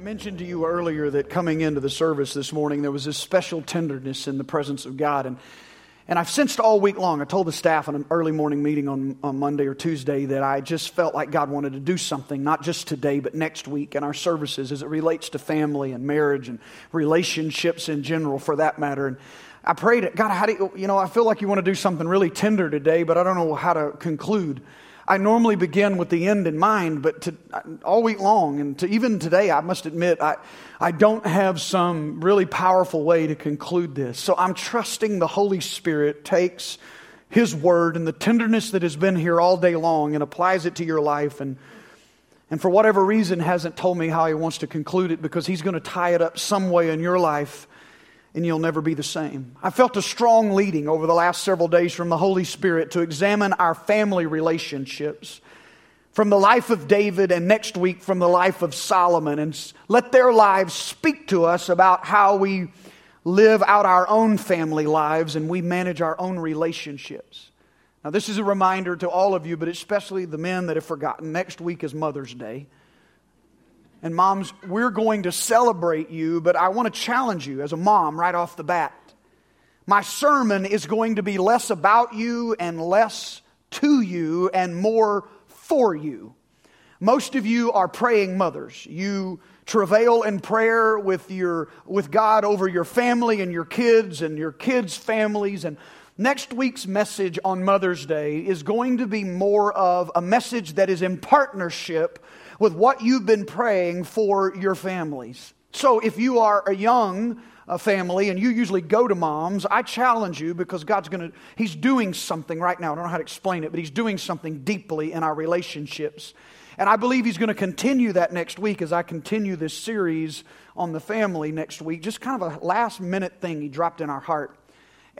mentioned to you earlier that coming into the service this morning, there was this special tenderness in the presence of God. And, and I've sensed all week long, I told the staff in an early morning meeting on, on Monday or Tuesday that I just felt like God wanted to do something, not just today, but next week in our services as it relates to family and marriage and relationships in general, for that matter. And I prayed, God, how do you, you know, I feel like you want to do something really tender today, but I don't know how to conclude. I normally begin with the end in mind, but to, all week long, and to even today, I must admit, I, I don't have some really powerful way to conclude this. So I'm trusting the Holy Spirit takes His word and the tenderness that has been here all day long and applies it to your life. And, and for whatever reason, hasn't told me how He wants to conclude it because He's going to tie it up some way in your life and you'll never be the same. I felt a strong leading over the last several days from the Holy Spirit to examine our family relationships from the life of David and next week from the life of Solomon and let their lives speak to us about how we live out our own family lives and we manage our own relationships. Now, this is a reminder to all of you, but especially the men that have forgotten. Next week is Mother's Day. And moms, we're going to celebrate you, but I want to challenge you as a mom right off the bat. My sermon is going to be less about you and less to you and more for you. Most of you are praying mothers. You travail in prayer with your with God over your family and your kids and your kids' families and Next week's message on Mother's Day is going to be more of a message that is in partnership with what you've been praying for your families. So if you are a young uh, family and you usually go to moms, I challenge you because God's going to, He's doing something right now. I don't know how to explain it, but He's doing something deeply in our relationships. And I believe He's going to continue that next week as I continue this series on the family next week. Just kind of a last minute thing He dropped in our heart.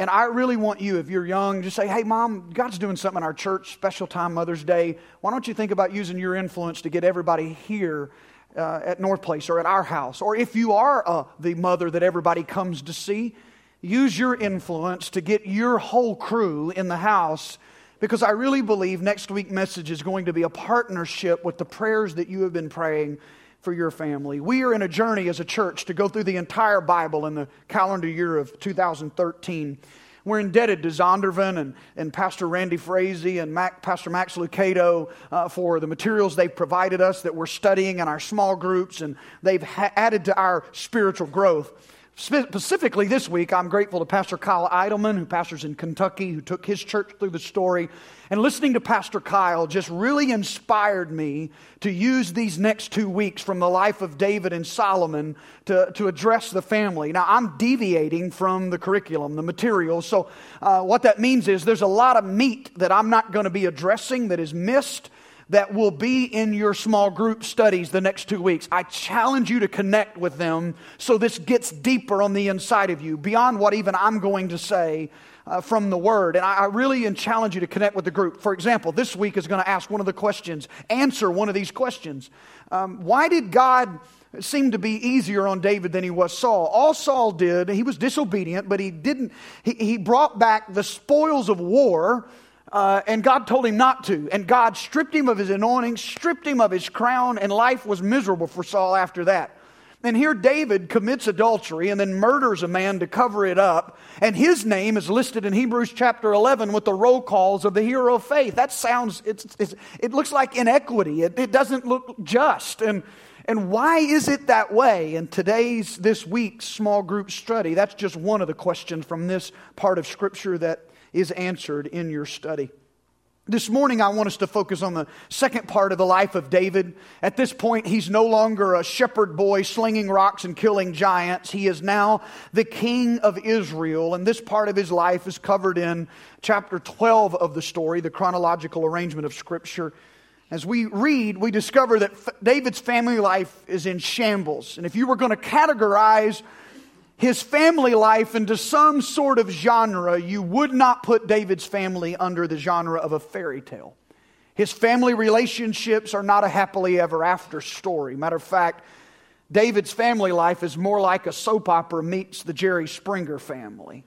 And I really want you, if you're young, just say, hey, mom, God's doing something in our church, special time, Mother's Day. Why don't you think about using your influence to get everybody here uh, at North Place or at our house? Or if you are uh, the mother that everybody comes to see, use your influence to get your whole crew in the house because I really believe next week's message is going to be a partnership with the prayers that you have been praying for your family. We are in a journey as a church to go through the entire Bible in the calendar year of 2013. We're indebted to Zondervan and, and Pastor Randy Frazee and Mac, Pastor Max Lucado uh, for the materials they've provided us that we're studying in our small groups, and they've ha- added to our spiritual growth. Specifically, this week, I'm grateful to Pastor Kyle Idleman, who pastors in Kentucky, who took his church through the story. And listening to Pastor Kyle just really inspired me to use these next two weeks from the life of David and Solomon to, to address the family. Now, I'm deviating from the curriculum, the material. So, uh, what that means is there's a lot of meat that I'm not going to be addressing that is missed that will be in your small group studies the next two weeks. I challenge you to connect with them so this gets deeper on the inside of you, beyond what even I'm going to say uh, from the Word. And I, I really challenge you to connect with the group. For example, this week is going to ask one of the questions, answer one of these questions. Um, why did God seem to be easier on David than he was Saul. All Saul did, he was disobedient, but he didn't, he, he brought back the spoils of war uh, and God told him not to. And God stripped him of his anointing, stripped him of his crown, and life was miserable for Saul after that. And here David commits adultery and then murders a man to cover it up. And his name is listed in Hebrews chapter 11 with the roll calls of the hero of faith. That sounds, it's, it's, it looks like inequity. It, it doesn't look just. And, and why is it that way? In today's, this week's small group study, that's just one of the questions from this part of Scripture that is answered in your study. This morning, I want us to focus on the second part of the life of David. At this point, he's no longer a shepherd boy slinging rocks and killing giants. He is now the king of Israel, and this part of his life is covered in chapter 12 of the story, the chronological arrangement of Scripture. As we read, we discover that David's family life is in shambles. And if you were going to categorize his family life into some sort of genre, you would not put David's family under the genre of a fairy tale. His family relationships are not a happily ever after story. Matter of fact, David's family life is more like a soap opera meets the Jerry Springer family.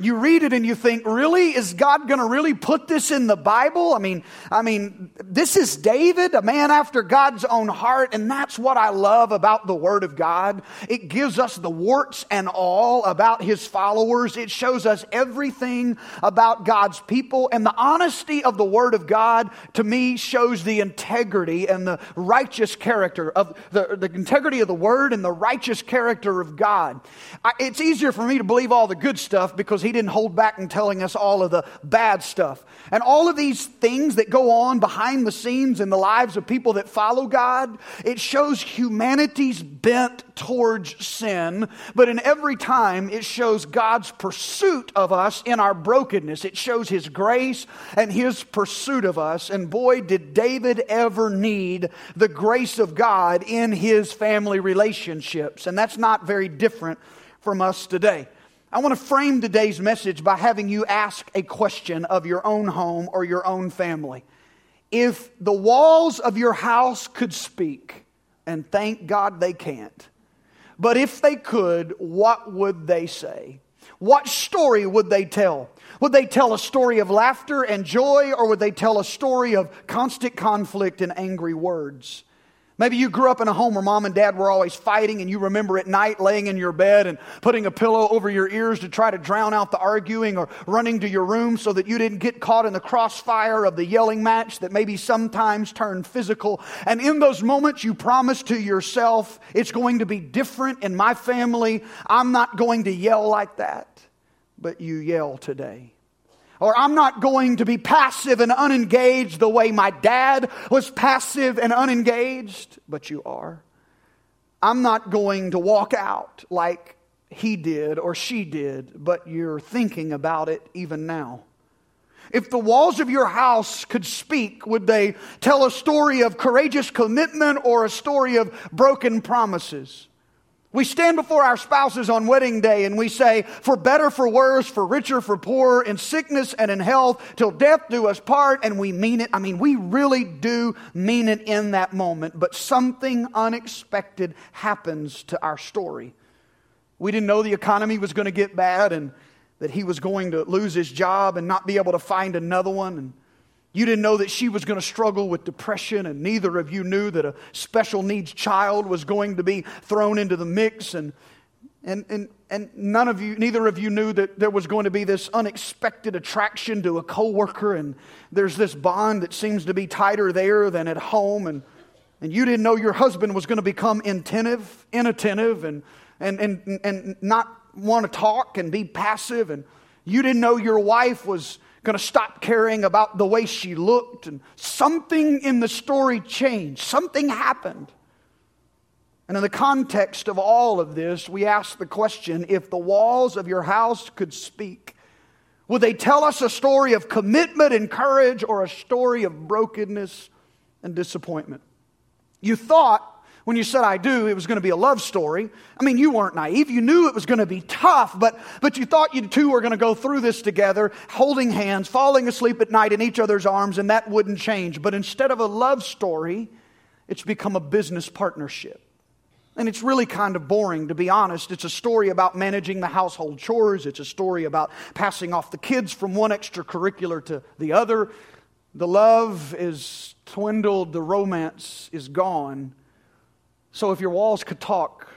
You read it and you think, really? Is God going to really put this in the Bible? I mean, I mean, this is David, a man after God's own heart, and that's what I love about the Word of God. It gives us the warts and all about His followers. It shows us everything about God's people, and the honesty of the Word of God, to me, shows the integrity and the righteous character of the, the integrity of the Word and the righteous character of God. I, it's easier for me to believe all the good stuff because He didn't hold back in telling us all of the bad stuff. And all of these things that go on behind the scenes in the lives of people that follow God, it shows humanity's bent towards sin, but in every time it shows God's pursuit of us in our brokenness. It shows His grace and His pursuit of us. And boy, did David ever need the grace of God in his family relationships. And that's not very different from us today. I want to frame today's message by having you ask a question of your own home or your own family. If the walls of your house could speak, and thank God they can't, but if they could, what would they say? What story would they tell? Would they tell a story of laughter and joy, or would they tell a story of constant conflict and angry words? Maybe you grew up in a home where mom and dad were always fighting, and you remember at night laying in your bed and putting a pillow over your ears to try to drown out the arguing, or running to your room so that you didn't get caught in the crossfire of the yelling match that maybe sometimes turned physical. And in those moments, you promise to yourself, it's going to be different in my family. I'm not going to yell like that. But you yell today. Or I'm not going to be passive and unengaged the way my dad was passive and unengaged, but you are. I'm not going to walk out like he did or she did, but you're thinking about it even now. If the walls of your house could speak, would they tell a story of courageous commitment or a story of broken promises? We stand before our spouses on wedding day and we say, for better, for worse, for richer, for poorer, in sickness and in health, till death do us part, and we mean it. I mean, we really do mean it in that moment, but something unexpected happens to our story. We didn't know the economy was going to get bad and that he was going to lose his job and not be able to find another one. And you didn't know that she was going to struggle with depression, and neither of you knew that a special needs child was going to be thrown into the mix. And, and, and, and none of you, neither of you knew that there was going to be this unexpected attraction to a coworker, and there's this bond that seems to be tighter there than at home. And, and you didn't know your husband was going to become inattentive, inattentive, and, and, and, and not want to talk and be passive. And you didn't know your wife was going to stop caring about the way she looked, and something in the story changed. Something happened. And in the context of all of this, we ask the question if the walls of your house could speak, would they tell us a story of commitment and courage or a story of brokenness and disappointment? You thought when you said I do, it was going to be a love story. I mean, you weren't naive. You knew it was going to be tough, but, but you thought you two were going to go through this together, holding hands, falling asleep at night in each other's arms, and that wouldn't change. But instead of a love story, it's become a business partnership. And it's really kind of boring, to be honest. It's a story about managing the household chores. It's a story about passing off the kids from one extracurricular to the other. The love is dwindled, the romance is gone. So if your walls could talk,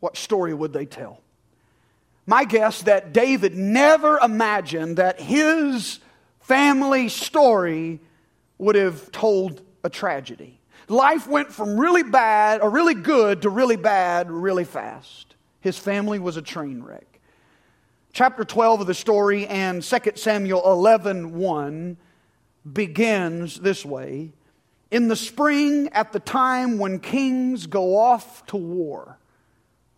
what story would they tell? My guess that David never imagined that his family story would have told a tragedy. Life went from really bad or really good to really bad really fast. His family was a train wreck. Chapter 12 of the story and 2 Samuel 11 1 begins this way in the spring at the time when kings go off to war.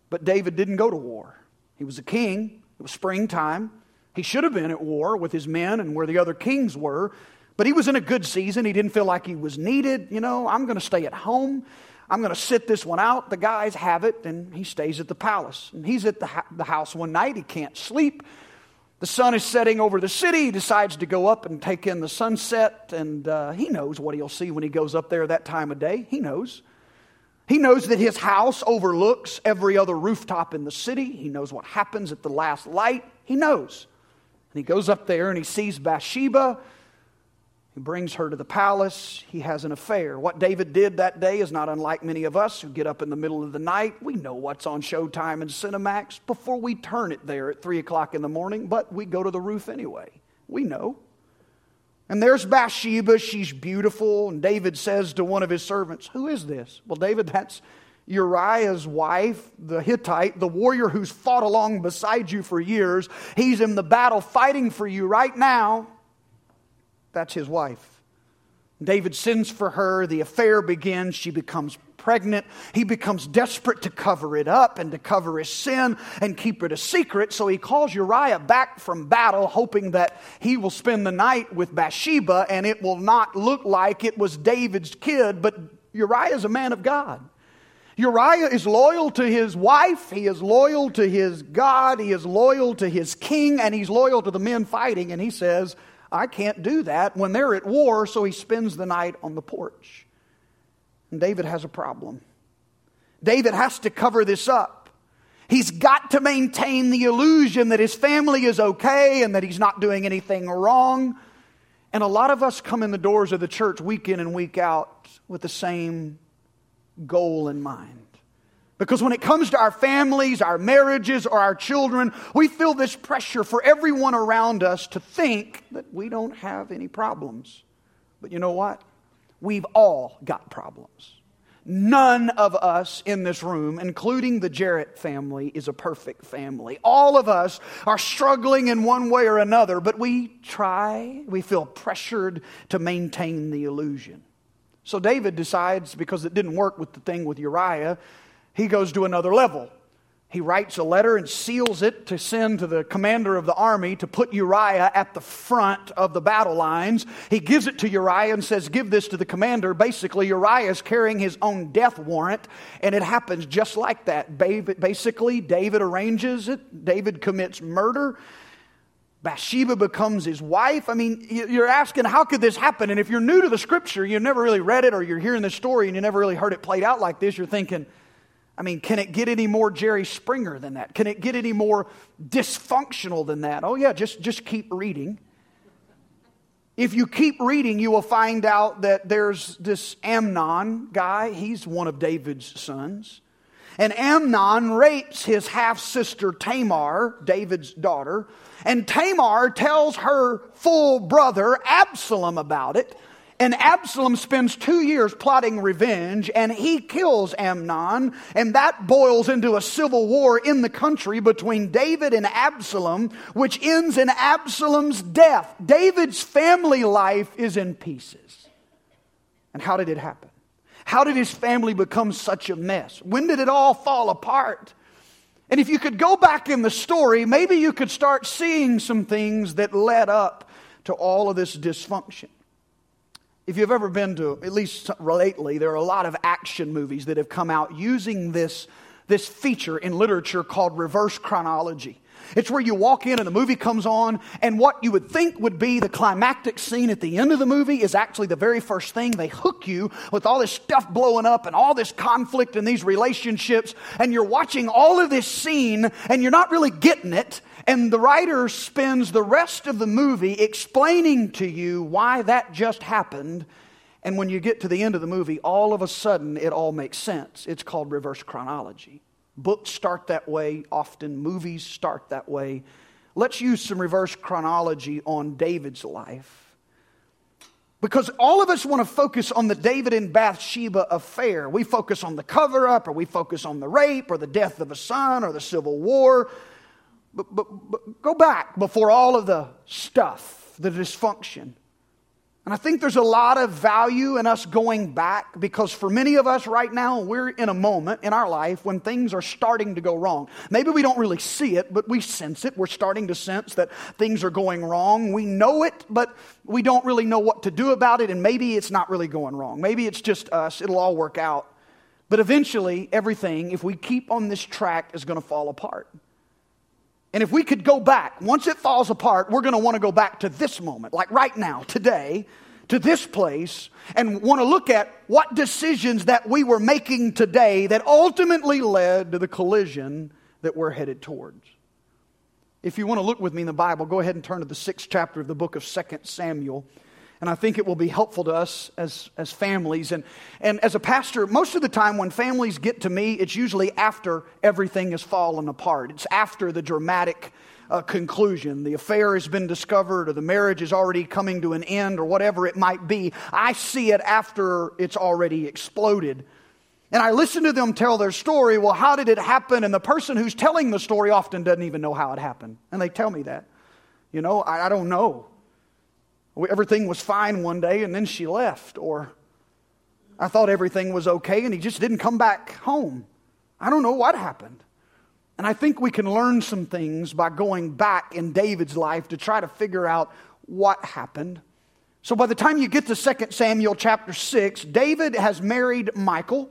But David didn't go to war. He was a king, it was springtime. He should have been at war with his men and where the other kings were, but he was in a good season. He didn't feel like he was needed. You know, I'm going to stay at home. I'm going to sit this one out. The guys have it, and he stays at the palace. And he's at the, the house one night. He can't sleep. The sun is setting over the city. He decides to go up and take in the sunset, and uh, he knows what he'll see when he goes up there that time of day. He knows. He knows that his house overlooks every other rooftop in the city. He knows what happens at the last light. He knows. And he goes up there and he sees Bathsheba. He brings her to the palace. He has an affair. What David did that day is not unlike many of us who get up in the middle of the night. We know what's on Showtime and Cinemax before we turn it there at 3 o'clock in the morning, but we go to the roof anyway. We know. And there's Bathsheba. She's beautiful. And David says to one of his servants, Who is this? Well, David, that's Uriah's wife, the Hittite, the warrior who's fought along beside you for years. He's in the battle fighting for you right now. That's his wife. David sends for her. The affair begins. She becomes pregnant. He becomes desperate to cover it up and to cover his sin and keep it a secret. So he calls Uriah back from battle, hoping that he will spend the night with Bathsheba and it will not look like it was David's kid. But Uriah is a man of God. Uriah is loyal to his wife, he is loyal to his God, he is loyal to his king, and he's loyal to the men fighting. And he says, I can't do that when they're at war, so he spends the night on the porch. And David has a problem. David has to cover this up. He's got to maintain the illusion that his family is okay and that he's not doing anything wrong. And a lot of us come in the doors of the church week in and week out with the same goal in mind. Because when it comes to our families, our marriages, or our children, we feel this pressure for everyone around us to think that we don't have any problems. But you know what? We've all got problems. None of us in this room, including the Jarrett family, is a perfect family. All of us are struggling in one way or another, but we try, we feel pressured to maintain the illusion. So David decides, because it didn't work with the thing with Uriah, he goes to another level. He writes a letter and seals it to send to the commander of the army to put Uriah at the front of the battle lines. He gives it to Uriah and says, Give this to the commander. Basically, Uriah is carrying his own death warrant, and it happens just like that. Basically, David arranges it, David commits murder. Bathsheba becomes his wife. I mean, you're asking, how could this happen? And if you're new to the scripture, you've never really read it, or you're hearing this story and you never really heard it played out like this, you're thinking, I mean, can it get any more Jerry Springer than that? Can it get any more dysfunctional than that? Oh, yeah, just, just keep reading. If you keep reading, you will find out that there's this Amnon guy. He's one of David's sons. And Amnon rapes his half sister Tamar, David's daughter. And Tamar tells her full brother Absalom about it. And Absalom spends two years plotting revenge, and he kills Amnon, and that boils into a civil war in the country between David and Absalom, which ends in Absalom's death. David's family life is in pieces. And how did it happen? How did his family become such a mess? When did it all fall apart? And if you could go back in the story, maybe you could start seeing some things that led up to all of this dysfunction. If you've ever been to, at least lately, there are a lot of action movies that have come out using this, this feature in literature called reverse chronology. It's where you walk in and the movie comes on, and what you would think would be the climactic scene at the end of the movie is actually the very first thing. They hook you with all this stuff blowing up and all this conflict and these relationships, and you're watching all of this scene and you're not really getting it. And the writer spends the rest of the movie explaining to you why that just happened. And when you get to the end of the movie, all of a sudden it all makes sense. It's called reverse chronology. Books start that way, often movies start that way. Let's use some reverse chronology on David's life. Because all of us want to focus on the David and Bathsheba affair. We focus on the cover up, or we focus on the rape, or the death of a son, or the civil war. But, but, but go back before all of the stuff, the dysfunction. And I think there's a lot of value in us going back because for many of us right now, we're in a moment in our life when things are starting to go wrong. Maybe we don't really see it, but we sense it. We're starting to sense that things are going wrong. We know it, but we don't really know what to do about it. And maybe it's not really going wrong. Maybe it's just us. It'll all work out. But eventually, everything, if we keep on this track, is going to fall apart. And if we could go back, once it falls apart, we're going to want to go back to this moment, like right now, today, to this place, and want to look at what decisions that we were making today that ultimately led to the collision that we're headed towards. If you want to look with me in the Bible, go ahead and turn to the sixth chapter of the book of 2 Samuel. And I think it will be helpful to us as, as families. And, and as a pastor, most of the time when families get to me, it's usually after everything has fallen apart. It's after the dramatic uh, conclusion. The affair has been discovered, or the marriage is already coming to an end, or whatever it might be. I see it after it's already exploded. And I listen to them tell their story. Well, how did it happen? And the person who's telling the story often doesn't even know how it happened. And they tell me that. You know, I, I don't know. Everything was fine one day and then she left. Or I thought everything was okay and he just didn't come back home. I don't know what happened. And I think we can learn some things by going back in David's life to try to figure out what happened. So by the time you get to 2 Samuel chapter 6, David has married Michal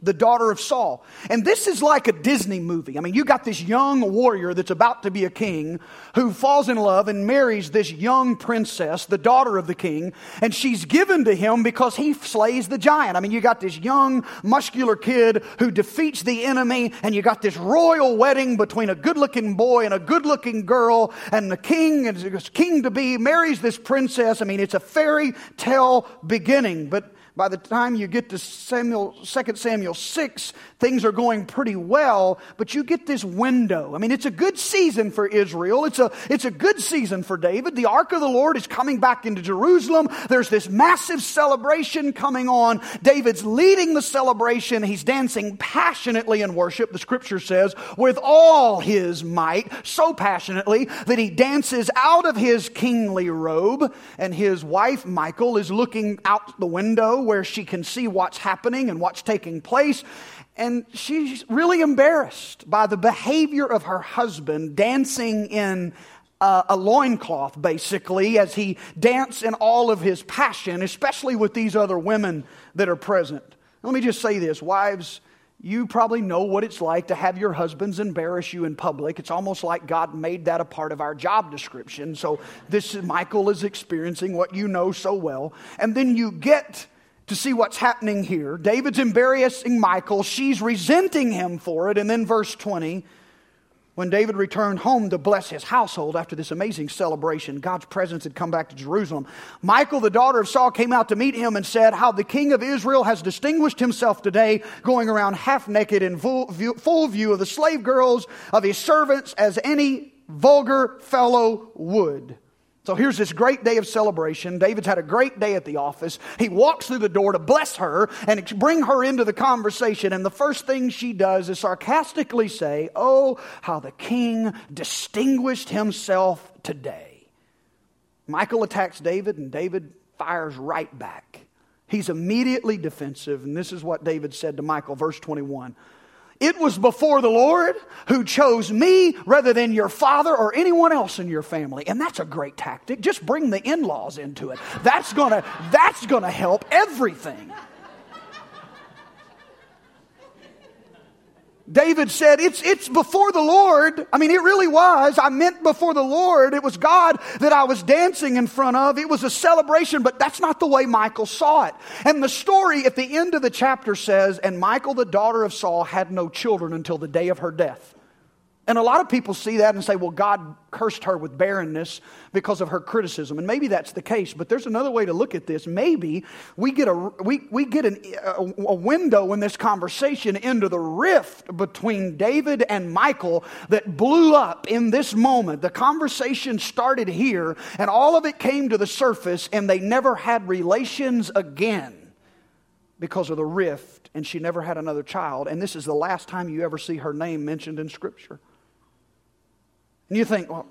the daughter of Saul. And this is like a Disney movie. I mean, you got this young warrior that's about to be a king who falls in love and marries this young princess, the daughter of the king, and she's given to him because he slays the giant. I mean, you got this young, muscular kid who defeats the enemy, and you got this royal wedding between a good looking boy and a good looking girl, and the king, and king to be, marries this princess. I mean, it's a fairy tale beginning, but by the time you get to Samuel, 2 Samuel 6, things are going pretty well, but you get this window. I mean, it's a good season for Israel. It's a, it's a good season for David. The ark of the Lord is coming back into Jerusalem. There's this massive celebration coming on. David's leading the celebration. He's dancing passionately in worship, the scripture says, with all his might, so passionately that he dances out of his kingly robe, and his wife, Michael, is looking out the window where she can see what's happening and what's taking place. And she's really embarrassed by the behavior of her husband dancing in uh, a loincloth, basically, as he danced in all of his passion, especially with these other women that are present. Let me just say this wives, you probably know what it's like to have your husbands embarrass you in public. It's almost like God made that a part of our job description. So this Michael is experiencing what you know so well. And then you get to see what's happening here. David's embarrassing Michael. She's resenting him for it. And then, verse 20, when David returned home to bless his household after this amazing celebration, God's presence had come back to Jerusalem. Michael, the daughter of Saul, came out to meet him and said, How the king of Israel has distinguished himself today, going around half naked in full view of the slave girls of his servants as any vulgar fellow would. So here's this great day of celebration. David's had a great day at the office. He walks through the door to bless her and bring her into the conversation. And the first thing she does is sarcastically say, Oh, how the king distinguished himself today. Michael attacks David, and David fires right back. He's immediately defensive. And this is what David said to Michael, verse 21. It was before the Lord who chose me rather than your father or anyone else in your family. And that's a great tactic. Just bring the in laws into it. That's to that's to help everything. David said, it's, it's before the Lord. I mean, it really was. I meant before the Lord. It was God that I was dancing in front of. It was a celebration, but that's not the way Michael saw it. And the story at the end of the chapter says, and Michael, the daughter of Saul, had no children until the day of her death. And a lot of people see that and say, well, God cursed her with barrenness because of her criticism. And maybe that's the case, but there's another way to look at this. Maybe we get a, we, we get an, a, a window in this conversation into the rift between David and Michal that blew up in this moment. The conversation started here, and all of it came to the surface, and they never had relations again because of the rift, and she never had another child. And this is the last time you ever see her name mentioned in Scripture. And you think, well,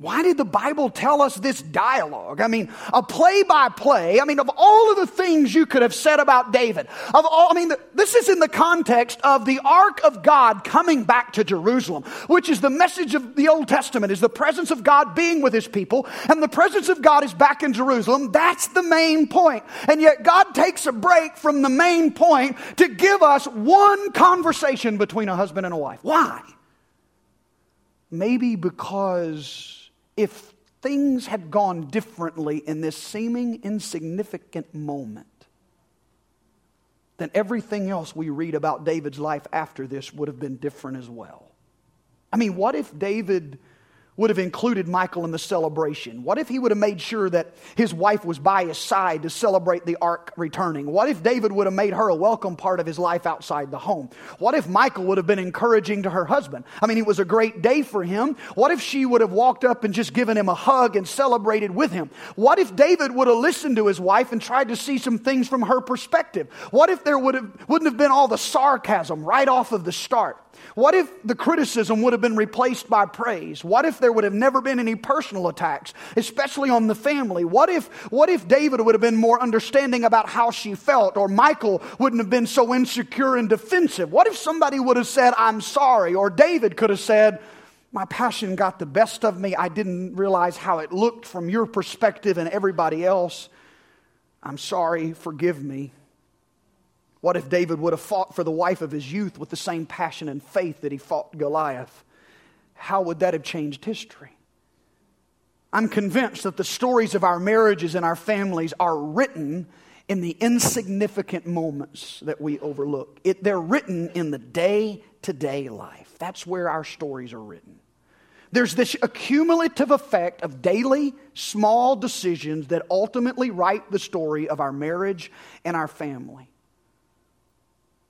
why did the Bible tell us this dialogue? I mean, a play by play. I mean, of all of the things you could have said about David, of all, I mean, this is in the context of the ark of God coming back to Jerusalem, which is the message of the Old Testament, is the presence of God being with his people, and the presence of God is back in Jerusalem. That's the main point. And yet God takes a break from the main point to give us one conversation between a husband and a wife. Why? Maybe because if things had gone differently in this seeming insignificant moment, then everything else we read about David's life after this would have been different as well. I mean, what if David would have included Michael in the celebration? What if he would have made sure that his wife was by his side to celebrate the ark returning? What if David would have made her a welcome part of his life outside the home? What if Michael would have been encouraging to her husband? I mean, it was a great day for him. What if she would have walked up and just given him a hug and celebrated with him? What if David would have listened to his wife and tried to see some things from her perspective? What if there would have, wouldn't have been all the sarcasm right off of the start? What if the criticism would have been replaced by praise? What if there would have never been any personal attacks, especially on the family? What if, what if David would have been more understanding about how she felt, or Michael wouldn't have been so insecure and defensive? What if somebody would have said, I'm sorry, or David could have said, my passion got the best of me. I didn't realize how it looked from your perspective and everybody else. I'm sorry, forgive me. What if David would have fought for the wife of his youth with the same passion and faith that he fought Goliath? How would that have changed history? I'm convinced that the stories of our marriages and our families are written in the insignificant moments that we overlook. It, they're written in the day to day life. That's where our stories are written. There's this accumulative effect of daily small decisions that ultimately write the story of our marriage and our family.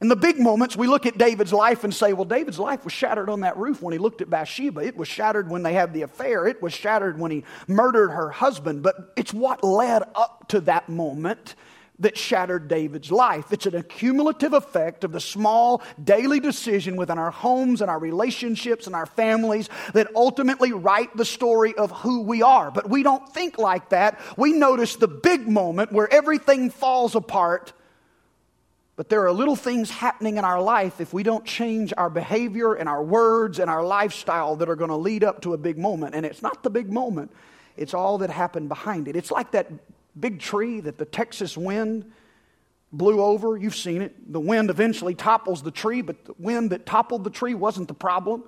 In the big moments, we look at David's life and say, well, David's life was shattered on that roof when he looked at Bathsheba. It was shattered when they had the affair. It was shattered when he murdered her husband. But it's what led up to that moment that shattered David's life. It's an accumulative effect of the small daily decision within our homes and our relationships and our families that ultimately write the story of who we are. But we don't think like that. We notice the big moment where everything falls apart but there are little things happening in our life if we don't change our behavior and our words and our lifestyle that are going to lead up to a big moment. And it's not the big moment, it's all that happened behind it. It's like that big tree that the Texas wind blew over. You've seen it. The wind eventually topples the tree, but the wind that toppled the tree wasn't the problem.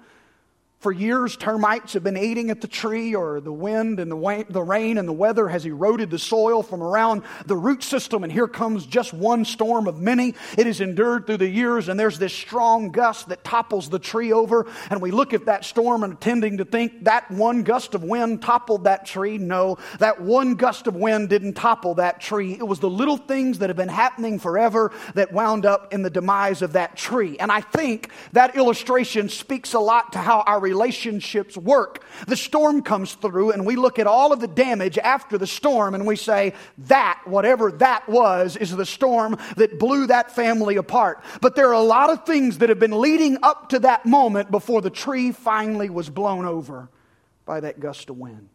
For years, termites have been eating at the tree, or the wind and the, the rain and the weather has eroded the soil from around the root system, and here comes just one storm of many. It has endured through the years, and there's this strong gust that topples the tree over. And we look at that storm and tending to think that one gust of wind toppled that tree. No, that one gust of wind didn't topple that tree. It was the little things that have been happening forever that wound up in the demise of that tree. And I think that illustration speaks a lot to how our relationships work. The storm comes through, and we look at all of the damage after the storm, and we say, that, whatever that was, is the storm that blew that family apart. But there are a lot of things that have been leading up to that moment before the tree finally was blown over by that gust of wind.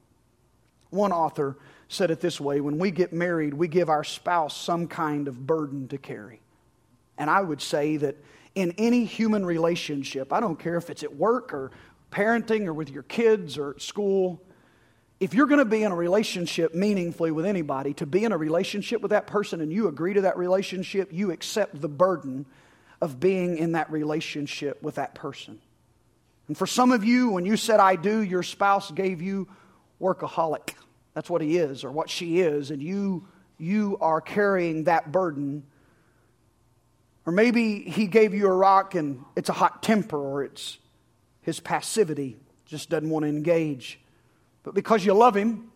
One author said it this way when we get married, we give our spouse some kind of burden to carry. And I would say that in any human relationship, I don't care if it's at work or parenting or with your kids or at school, if you're going to be in a relationship meaningfully with anybody, to be in a relationship with that person and you agree to that relationship, you accept the burden of being in that relationship with that person. And for some of you, when you said I do, your spouse gave you workaholic. That's what he is or what she is, and you, you are carrying that burden. Or maybe he gave you a rock and it's a hot temper or it's his passivity, just doesn't want to engage. But because you love him,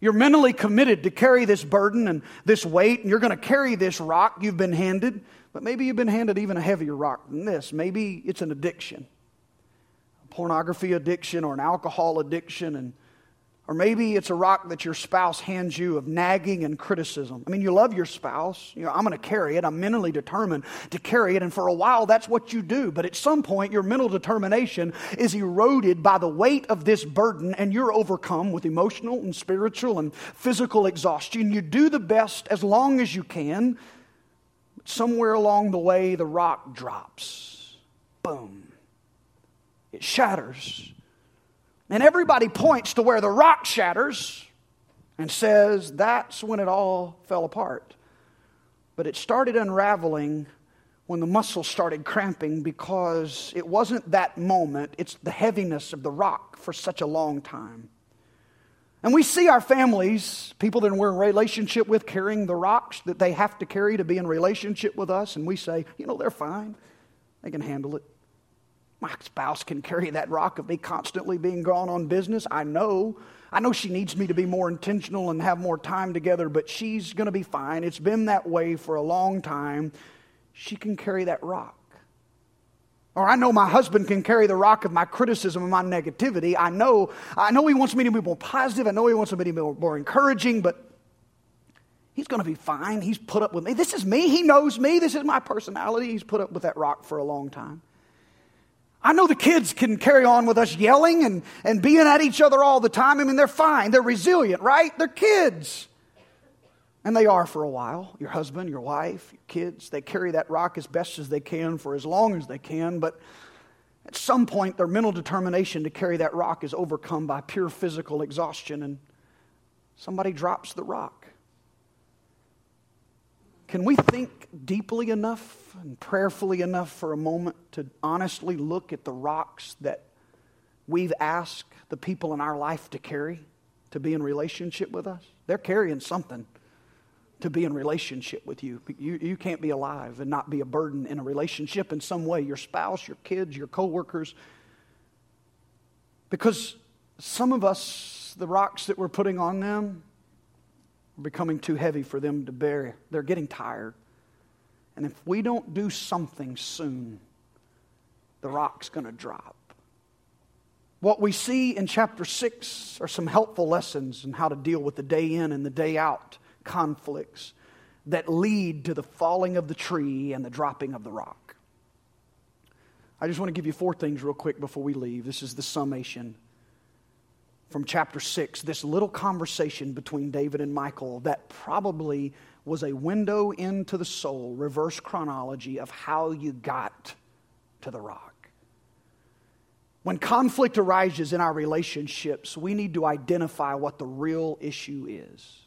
you're mentally committed to carry this burden and this weight, and you're going to carry this rock you've been handed. But maybe you've been handed even a heavier rock than this. Maybe it's an addiction, a pornography addiction or an alcohol addiction, and or maybe it's a rock that your spouse hands you of nagging and criticism. I mean, you love your spouse. You know, I'm going to carry it. I'm mentally determined to carry it. And for a while, that's what you do. But at some point, your mental determination is eroded by the weight of this burden, and you're overcome with emotional and spiritual and physical exhaustion. You do the best as long as you can. But somewhere along the way, the rock drops. Boom. It shatters and everybody points to where the rock shatters and says that's when it all fell apart. But it started unraveling when the muscles started cramping because it wasn't that moment, it's the heaviness of the rock for such a long time. And we see our families, people that we're in relationship with, carrying the rocks that they have to carry to be in relationship with us, and we say, you know, they're fine. They can handle it. My spouse can carry that rock of me constantly being gone on business. I know. I know she needs me to be more intentional and have more time together, but she's going to be fine. It's been that way for a long time. She can carry that rock. Or I know my husband can carry the rock of my criticism and my negativity. I know, I know he wants me to be more positive. I know he wants me to be more, more encouraging, but he's going to be fine. He's put up with me. This is me. He knows me. This is my personality. He's put up with that rock for a long time. I know the kids can carry on with us yelling and, and being at each other all the time. I mean, they're fine. They're resilient, right? They're kids. And they are for a while. Your husband, your wife, your kids, they carry that rock as best as they can for as long as they can. But at some point, their mental determination to carry that rock is overcome by pure physical exhaustion, and somebody drops the rock. Can we think deeply enough and prayerfully enough for a moment to honestly look at the rocks that we've asked the people in our life to carry to be in relationship with us? They're carrying something to be in relationship with you. You, you can't be alive and not be a burden in a relationship in some way your spouse, your kids, your coworkers. Because some of us, the rocks that we're putting on them, becoming too heavy for them to bear. They're getting tired. And if we don't do something soon, the rock's going to drop. What we see in chapter 6 are some helpful lessons in how to deal with the day in and the day out conflicts that lead to the falling of the tree and the dropping of the rock. I just want to give you four things real quick before we leave. This is the summation from chapter 6, this little conversation between David and Michael that probably was a window into the soul, reverse chronology of how you got to the rock. When conflict arises in our relationships, we need to identify what the real issue is.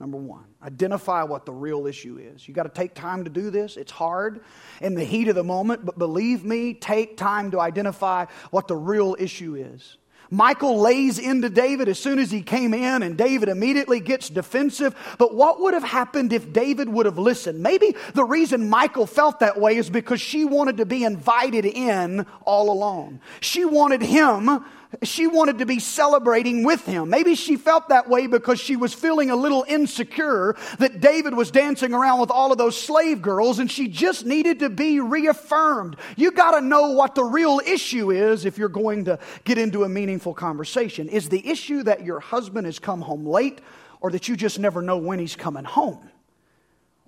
Number one, identify what the real issue is. You got to take time to do this. It's hard in the heat of the moment, but believe me, take time to identify what the real issue is. Michal lays into David as soon as he came in, and David immediately gets defensive. But what would have happened if David would have listened? Maybe the reason Michael felt that way is because she wanted to be invited in all along. She wanted him she wanted to be celebrating with him. Maybe she felt that way because she was feeling a little insecure that David was dancing around with all of those slave girls and she just needed to be reaffirmed. You got to know what the real issue is if you're going to get into a meaningful conversation. Is the issue that your husband has come home late or that you just never know when he's coming home?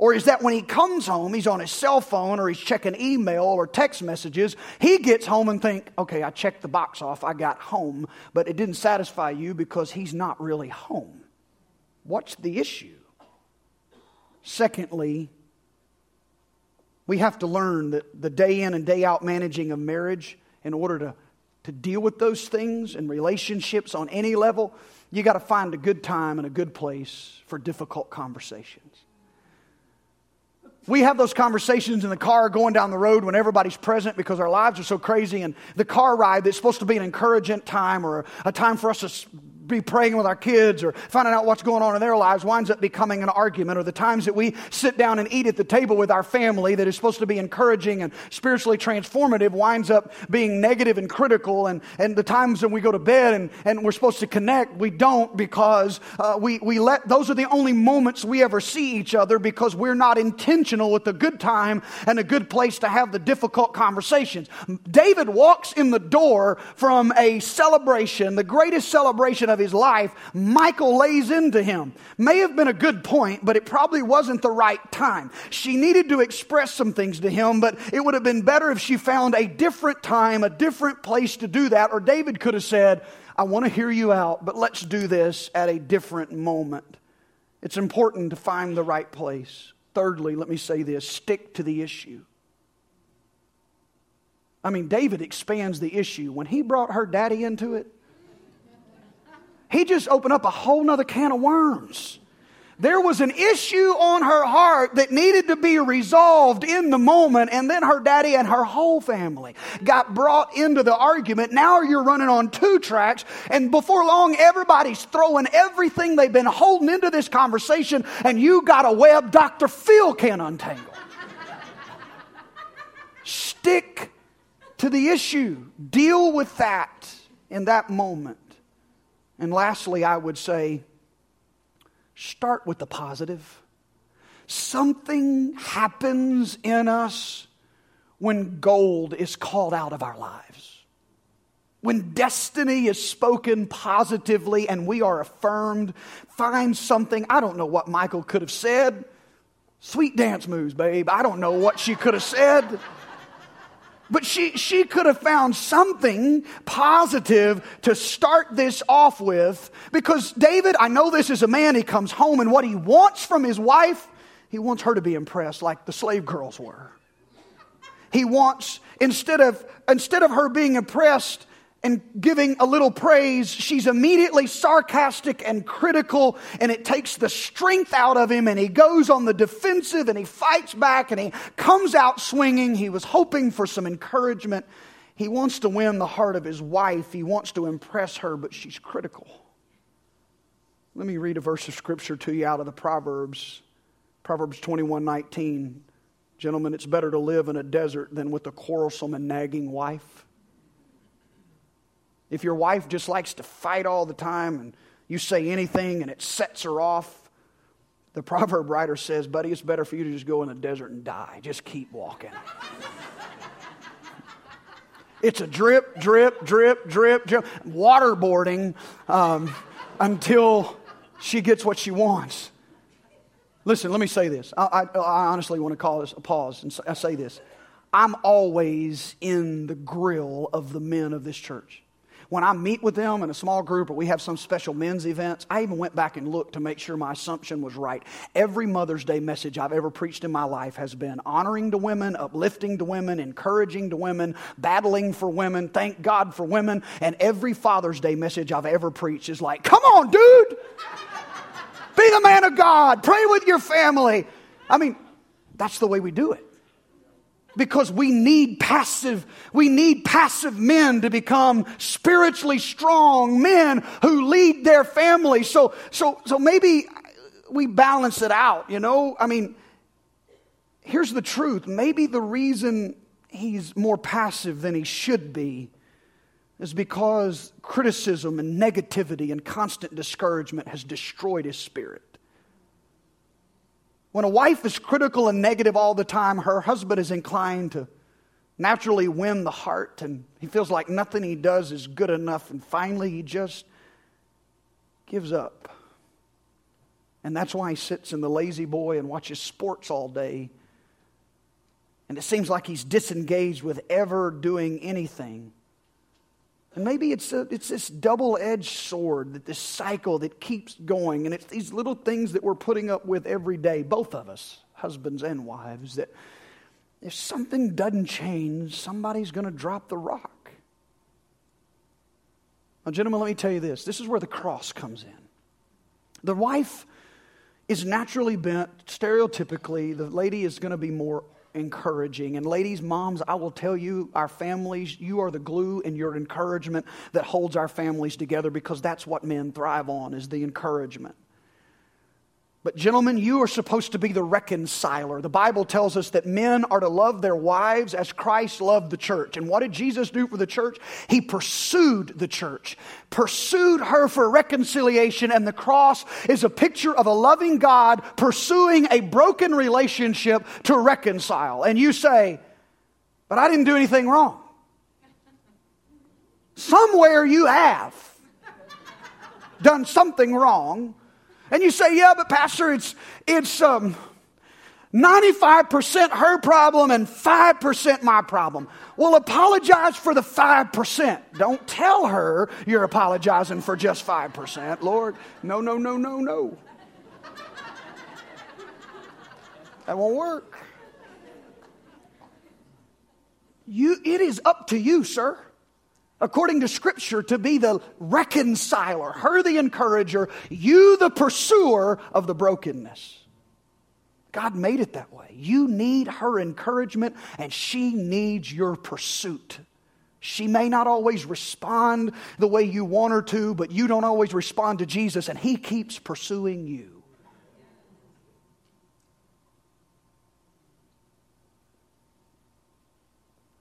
Or is that when he comes home, he's on his cell phone or he's checking email or text messages, he gets home and think, okay, I checked the box off, I got home, but it didn't satisfy you because he's not really home. What's the issue? Secondly, we have to learn that the day in and day out managing of marriage, in order to, to deal with those things and relationships on any level, you got to find a good time and a good place for difficult conversations. We have those conversations in the car going down the road when everybody's present because our lives are so crazy. And the car ride that's supposed to be an encouraging time or a time for us to be praying with our kids or finding out what's going on in their lives winds up becoming an argument, or the times that we sit down and eat at the table with our family that is supposed to be encouraging and spiritually transformative winds up being negative and critical, and, and the times when we go to bed and, and we're supposed to connect, we don't because uh, we, we let those are the only moments we ever see each other because we're not intentional with a good time and a good place to have the difficult conversations. David walks in the door from a celebration, the greatest celebration of his life, Michael lays into him. May have been a good point, but it probably wasn't the right time. She needed to express some things to him, but it would have been better if she found a different time, a different place to do that. Or David could have said, I want to hear you out, but let's do this at a different moment. It's important to find the right place. Thirdly, let me say this stick to the issue. I mean, David expands the issue. When he brought her daddy into it, he just opened up a whole nother can of worms. There was an issue on her heart that needed to be resolved in the moment, and then her daddy and her whole family got brought into the argument. Now you're running on two tracks, and before long, everybody's throwing everything they've been holding into this conversation, and you got a web Dr. Phil can't untangle. Stick to the issue, deal with that in that moment. And lastly, I would say, start with the positive. Something happens in us when gold is called out of our lives. When destiny is spoken positively and we are affirmed, find something. I don't know what Michael could have said. Sweet dance moves, babe. I don't know what she could have said. But she, she could have found something positive to start this off with because David, I know this is a man, he comes home and what he wants from his wife, he wants her to be impressed like the slave girls were. He wants, instead of, instead of her being impressed, and giving a little praise, she's immediately sarcastic and critical, and it takes the strength out of him, and he goes on the defensive and he fights back and he comes out swinging. He was hoping for some encouragement. He wants to win the heart of his wife, he wants to impress her, but she's critical. Let me read a verse of scripture to you out of the Proverbs. Proverbs 21 19. Gentlemen, it's better to live in a desert than with a quarrelsome and nagging wife. If your wife just likes to fight all the time and you say anything and it sets her off, the proverb writer says, buddy, it's better for you to just go in the desert and die. Just keep walking. it's a drip, drip, drip, drip, drip, waterboarding um, until she gets what she wants. Listen, let me say this. I, I, I honestly want to call this a pause and I say this. I'm always in the grill of the men of this church when I meet with them in a small group or we have some special men's events, I even went back and looked to make sure my assumption was right. Every Mother's Day message I've ever preached in my life has been honoring to women, uplifting to women, encouraging to women, battling for women, thank God for women. And every Father's Day message I've ever preached is like, come on, dude! Be the man of God. Pray with your family. I mean, that's the way we do it because we need passive we need passive men to become spiritually strong men who lead their family. So so so maybe we balance it out you know? I mean here's the truth. Maybe the reason he's more passive than he should be is because criticism and negativity and constant discouragement has destroyed his spirit when a wife is critical and negative all the time, her husband is inclined to naturally win the heart, and he feels like nothing he does is good enough, and finally he just gives up. And that's why he sits in the La-Z-Boy and watches sports all day. And it seems like he's disengaged with ever doing anything. And maybe it's, a, it's this double edged sword, that this cycle that keeps going. And it's these little things that we're putting up with every day, both of us, husbands and wives, that if something doesn't change, somebody's going to drop the rock. Now, gentlemen, let me tell you this this is where the cross comes in. The wife is naturally bent, stereotypically, the lady is going to be more encouraging. And ladies, moms, I will tell you, our families, you are the glue and your encouragement that holds our families together because that's what men thrive on is the encouragement. But, gentlemen, you are supposed to be the reconciler. The Bible tells us that men are to love their wives as Christ loved the church. And what did Jesus do for the church? He pursued the church, pursued her for reconciliation. And the cross is a picture of a loving God pursuing a broken relationship to reconcile. And you say, But I didn't do anything wrong. Somewhere you have done something wrong and you say, yeah, but Pastor, it's, it's um, 95% her problem and 5% my problem. Well, apologize for the 5%. Don't tell her you're apologizing for just 5%, Lord. No, no, no, no, no. That won't work. You, it is up to you, sir according to Scripture, to be the reconciler, her the encourager, you the pursuer of the brokenness. God made it that way. You need her encouragement, and she needs your pursuit. She may not always respond the way you want her to, but you don't always respond to Jesus, and He keeps pursuing you.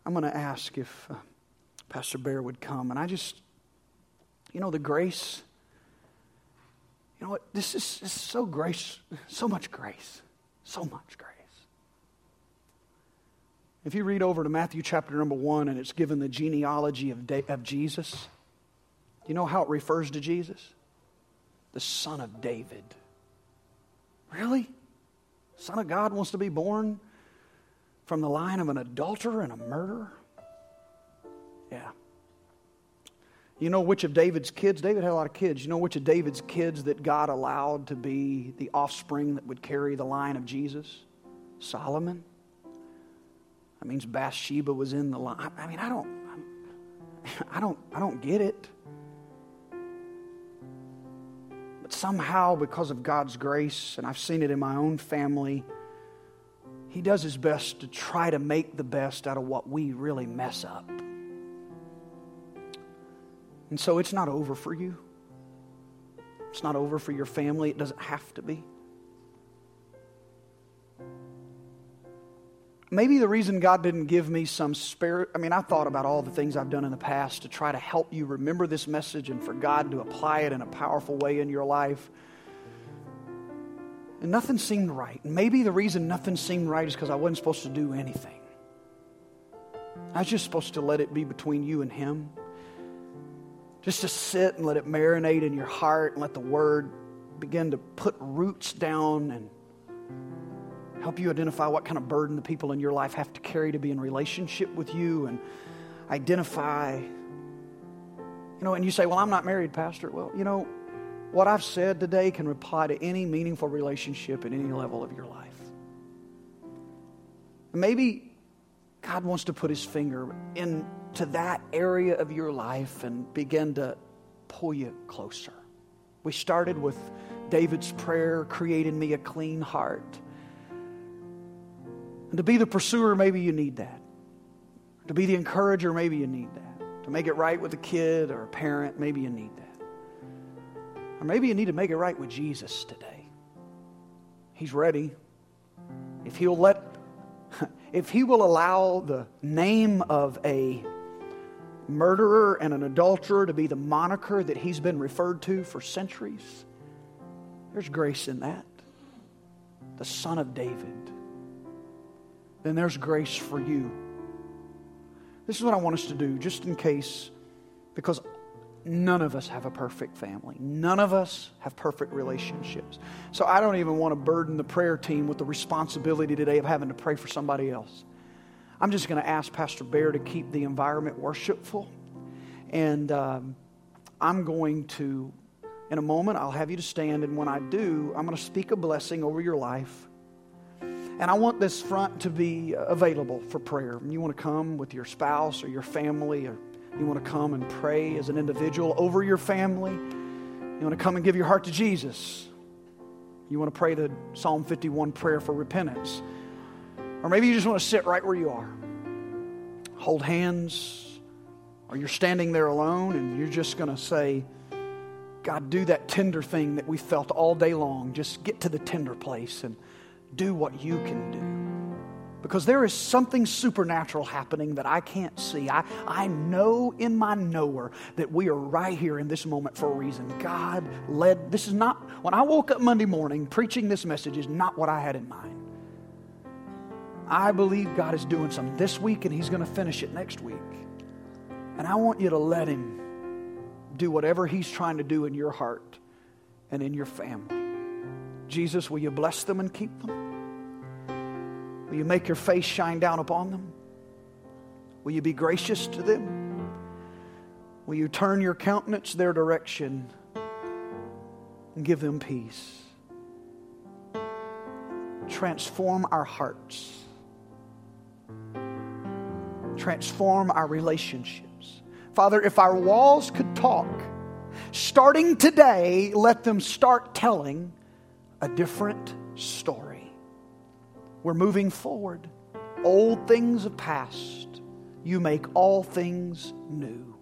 I'm going to ask if uh, Pastor Bear would come. And I just, you know, the grace, you know what? This is, this is so grace, so much grace, so much grace. If you read over to Matthew chapter number one and it's given the genealogy of, da- of Jesus, you know how it refers to Jesus? The son of David. Really? Son of God wants to be born from the line of an adulterer and a murderer? Yeah. You know which of David's kids? David had a lot of kids. You know which of David's kids that God allowed to be the offspring that would carry the line of Jesus? Solomon. That means Bathsheba was in the line. I mean, I don't, I don't, I don't get it. But somehow, because of God's grace, and I've seen it in my own family, He does His best to try to make the best out of what we really mess up. And so it's not over for you. It's not over for your family. It doesn't have to be. Maybe the reason God didn't give me some spirit, I mean, I thought about all the things I've done in the past to try to help you remember this message and for God to apply it in a powerful way in your life. And nothing seemed right. And maybe the reason nothing seemed right is because I wasn't supposed to do anything. I was just supposed to let it be between you and Him. Just to sit and let it marinate in your heart and let the Word begin to put roots down and help you identify what kind of burden the people in your life have to carry to be in relationship with you and identify. You know, and you say, Well, I'm not married, Pastor. Well, you know, what I've said today can apply to any meaningful relationship at any level of your life. Maybe God wants to put his finger into that area of your life and begin to pull you closer. We started with David's prayer, created me a clean heart. And to be the pursuer, maybe you need that. To be the encourager, maybe you need that. To make it right with a kid or a parent, maybe you need that. Or maybe you need to make it right with Jesus today. He's ready. If he'll let if he will allow the name of a murderer and an adulterer to be the moniker that he's been referred to for centuries, there's grace in that. The Son of David then there's grace for you. This is what I want us to do, just in case, because none of us have a perfect family. None of us have perfect relationships. So I don't even want to burden the prayer team with the responsibility today of having to pray for somebody else. I'm just going to ask Pastor Bear to keep the environment worshipful. And um, I'm going to, in a moment, I'll have you to stand. And when I do, I'm going to speak a blessing over your life. And I want this front to be available for prayer. You want to come with your spouse or your family, or you want to come and pray as an individual over your family. You want to come and give your heart to Jesus. You want to pray the Psalm 51 prayer for repentance. Or maybe you just want to sit right where you are, hold hands, or you're standing there alone and you're just going to say, God, do that tender thing that we felt all day long. Just get to the tender place and do what you can do. Because there is something supernatural happening that I can't see. I, I know in my knower that we are right here in this moment for a reason. God led, this is not, when I woke up Monday morning, preaching this message is not what I had in mind. I believe God is doing something this week and He's going to finish it next week. And I want you to let Him do whatever He's trying to do in your heart and in your family. Jesus, will you bless them and keep them? Will you make your face shine down upon them? Will you be gracious to them? Will you turn your countenance their direction and give them peace? Transform our hearts. Transform our relationships. Father, if our walls could talk, starting today, let them start telling a different story. We're moving forward. Old things have passed. You make all things new.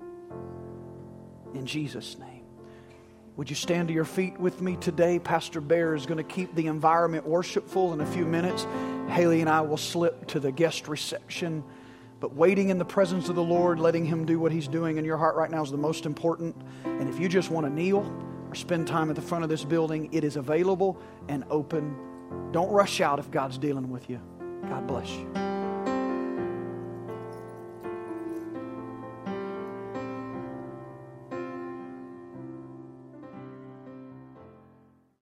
In Jesus' name. Would you stand to your feet with me today? Pastor Bear is going to keep the environment worshipful in a few minutes. Haley and I will slip to the guest reception. But waiting in the presence of the Lord, letting Him do what He's doing in your heart right now is the most important. And if you just want to kneel or spend time at the front of this building, it is available and open don't rush out if God's dealing with you. God bless you.